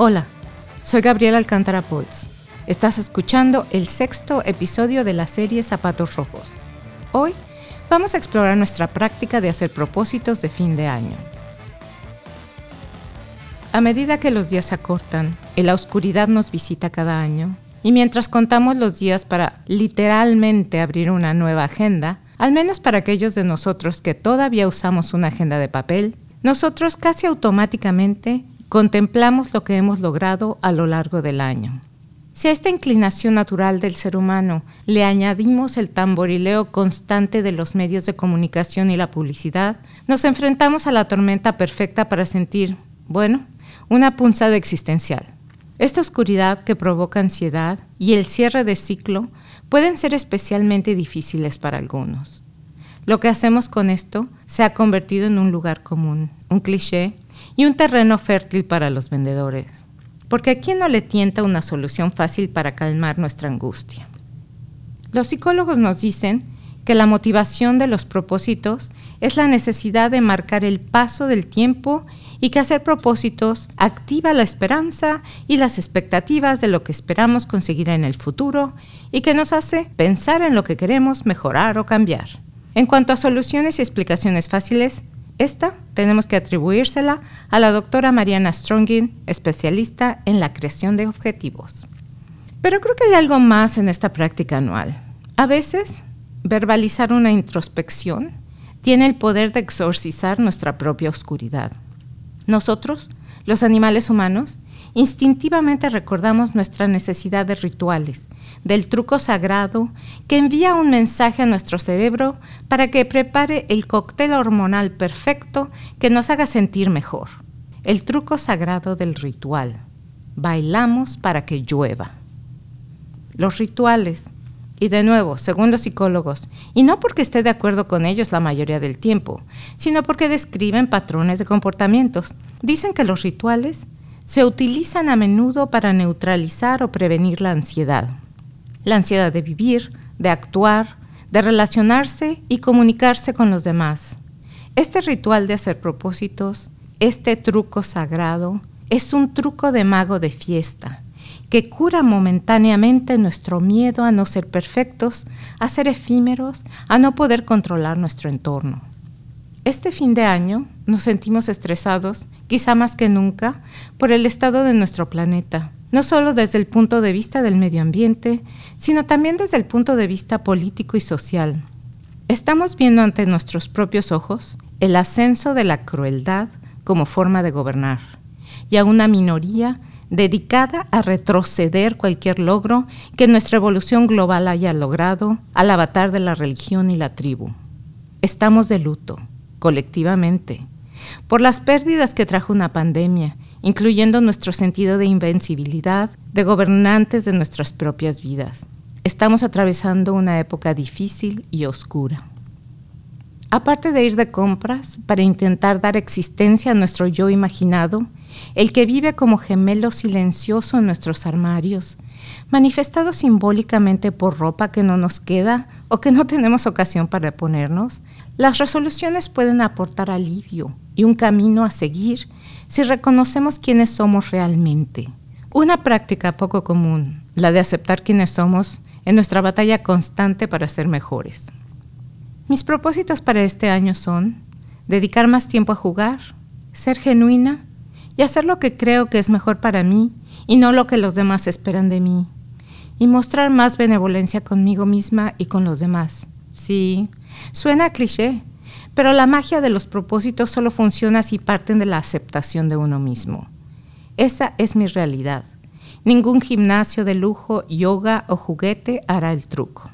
Hola, soy Gabriela Alcántara Pols. Estás escuchando el sexto episodio de la serie Zapatos Rojos. Hoy vamos a explorar nuestra práctica de hacer propósitos de fin de año. A medida que los días se acortan la oscuridad nos visita cada año, y mientras contamos los días para literalmente abrir una nueva agenda, al menos para aquellos de nosotros que todavía usamos una agenda de papel, nosotros casi automáticamente contemplamos lo que hemos logrado a lo largo del año. Si a esta inclinación natural del ser humano le añadimos el tamborileo constante de los medios de comunicación y la publicidad, nos enfrentamos a la tormenta perfecta para sentir, bueno, una punzada existencial. Esta oscuridad que provoca ansiedad y el cierre de ciclo pueden ser especialmente difíciles para algunos. Lo que hacemos con esto se ha convertido en un lugar común, un cliché y un terreno fértil para los vendedores. Porque a quién no le tienta una solución fácil para calmar nuestra angustia. Los psicólogos nos dicen que la motivación de los propósitos es la necesidad de marcar el paso del tiempo y que hacer propósitos activa la esperanza y las expectativas de lo que esperamos conseguir en el futuro y que nos hace pensar en lo que queremos mejorar o cambiar. En cuanto a soluciones y explicaciones fáciles, esta tenemos que atribuírsela a la doctora Mariana Strongin, especialista en la creación de objetivos. Pero creo que hay algo más en esta práctica anual. A veces, verbalizar una introspección tiene el poder de exorcizar nuestra propia oscuridad. Nosotros, los animales humanos, instintivamente recordamos nuestra necesidad de rituales, del truco sagrado que envía un mensaje a nuestro cerebro para que prepare el cóctel hormonal perfecto que nos haga sentir mejor. El truco sagrado del ritual. Bailamos para que llueva. Los rituales, y de nuevo, según los psicólogos, y no porque esté de acuerdo con ellos la mayoría del tiempo, sino porque describen patrones de comportamientos, dicen que los rituales se utilizan a menudo para neutralizar o prevenir la ansiedad la ansiedad de vivir, de actuar, de relacionarse y comunicarse con los demás. Este ritual de hacer propósitos, este truco sagrado, es un truco de mago de fiesta que cura momentáneamente nuestro miedo a no ser perfectos, a ser efímeros, a no poder controlar nuestro entorno. Este fin de año nos sentimos estresados, quizá más que nunca, por el estado de nuestro planeta no solo desde el punto de vista del medio ambiente, sino también desde el punto de vista político y social. Estamos viendo ante nuestros propios ojos el ascenso de la crueldad como forma de gobernar y a una minoría dedicada a retroceder cualquier logro que nuestra evolución global haya logrado al avatar de la religión y la tribu. Estamos de luto, colectivamente, por las pérdidas que trajo una pandemia incluyendo nuestro sentido de invencibilidad, de gobernantes de nuestras propias vidas. Estamos atravesando una época difícil y oscura. Aparte de ir de compras para intentar dar existencia a nuestro yo imaginado, el que vive como gemelo silencioso en nuestros armarios, manifestado simbólicamente por ropa que no nos queda o que no tenemos ocasión para ponernos, las resoluciones pueden aportar alivio y un camino a seguir si reconocemos quiénes somos realmente. Una práctica poco común, la de aceptar quiénes somos en nuestra batalla constante para ser mejores. Mis propósitos para este año son dedicar más tiempo a jugar, ser genuina y hacer lo que creo que es mejor para mí y no lo que los demás esperan de mí. Y mostrar más benevolencia conmigo misma y con los demás. Sí, suena cliché, pero la magia de los propósitos solo funciona si parten de la aceptación de uno mismo. Esa es mi realidad. Ningún gimnasio de lujo, yoga o juguete hará el truco.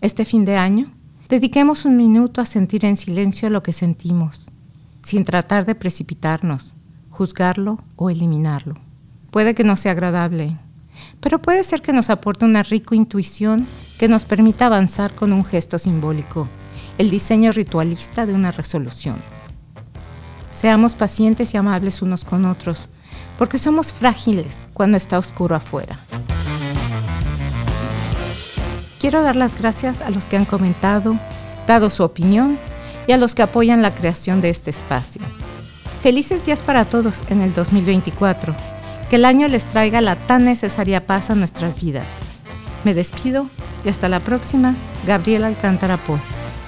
Este fin de año, dediquemos un minuto a sentir en silencio lo que sentimos, sin tratar de precipitarnos, juzgarlo o eliminarlo. Puede que no sea agradable, pero puede ser que nos aporte una rica intuición que nos permita avanzar con un gesto simbólico el diseño ritualista de una resolución. Seamos pacientes y amables unos con otros, porque somos frágiles cuando está oscuro afuera. Quiero dar las gracias a los que han comentado, dado su opinión y a los que apoyan la creación de este espacio. Felices días para todos en el 2024. Que el año les traiga la tan necesaria paz a nuestras vidas. Me despido y hasta la próxima, Gabriela Alcántara Pons.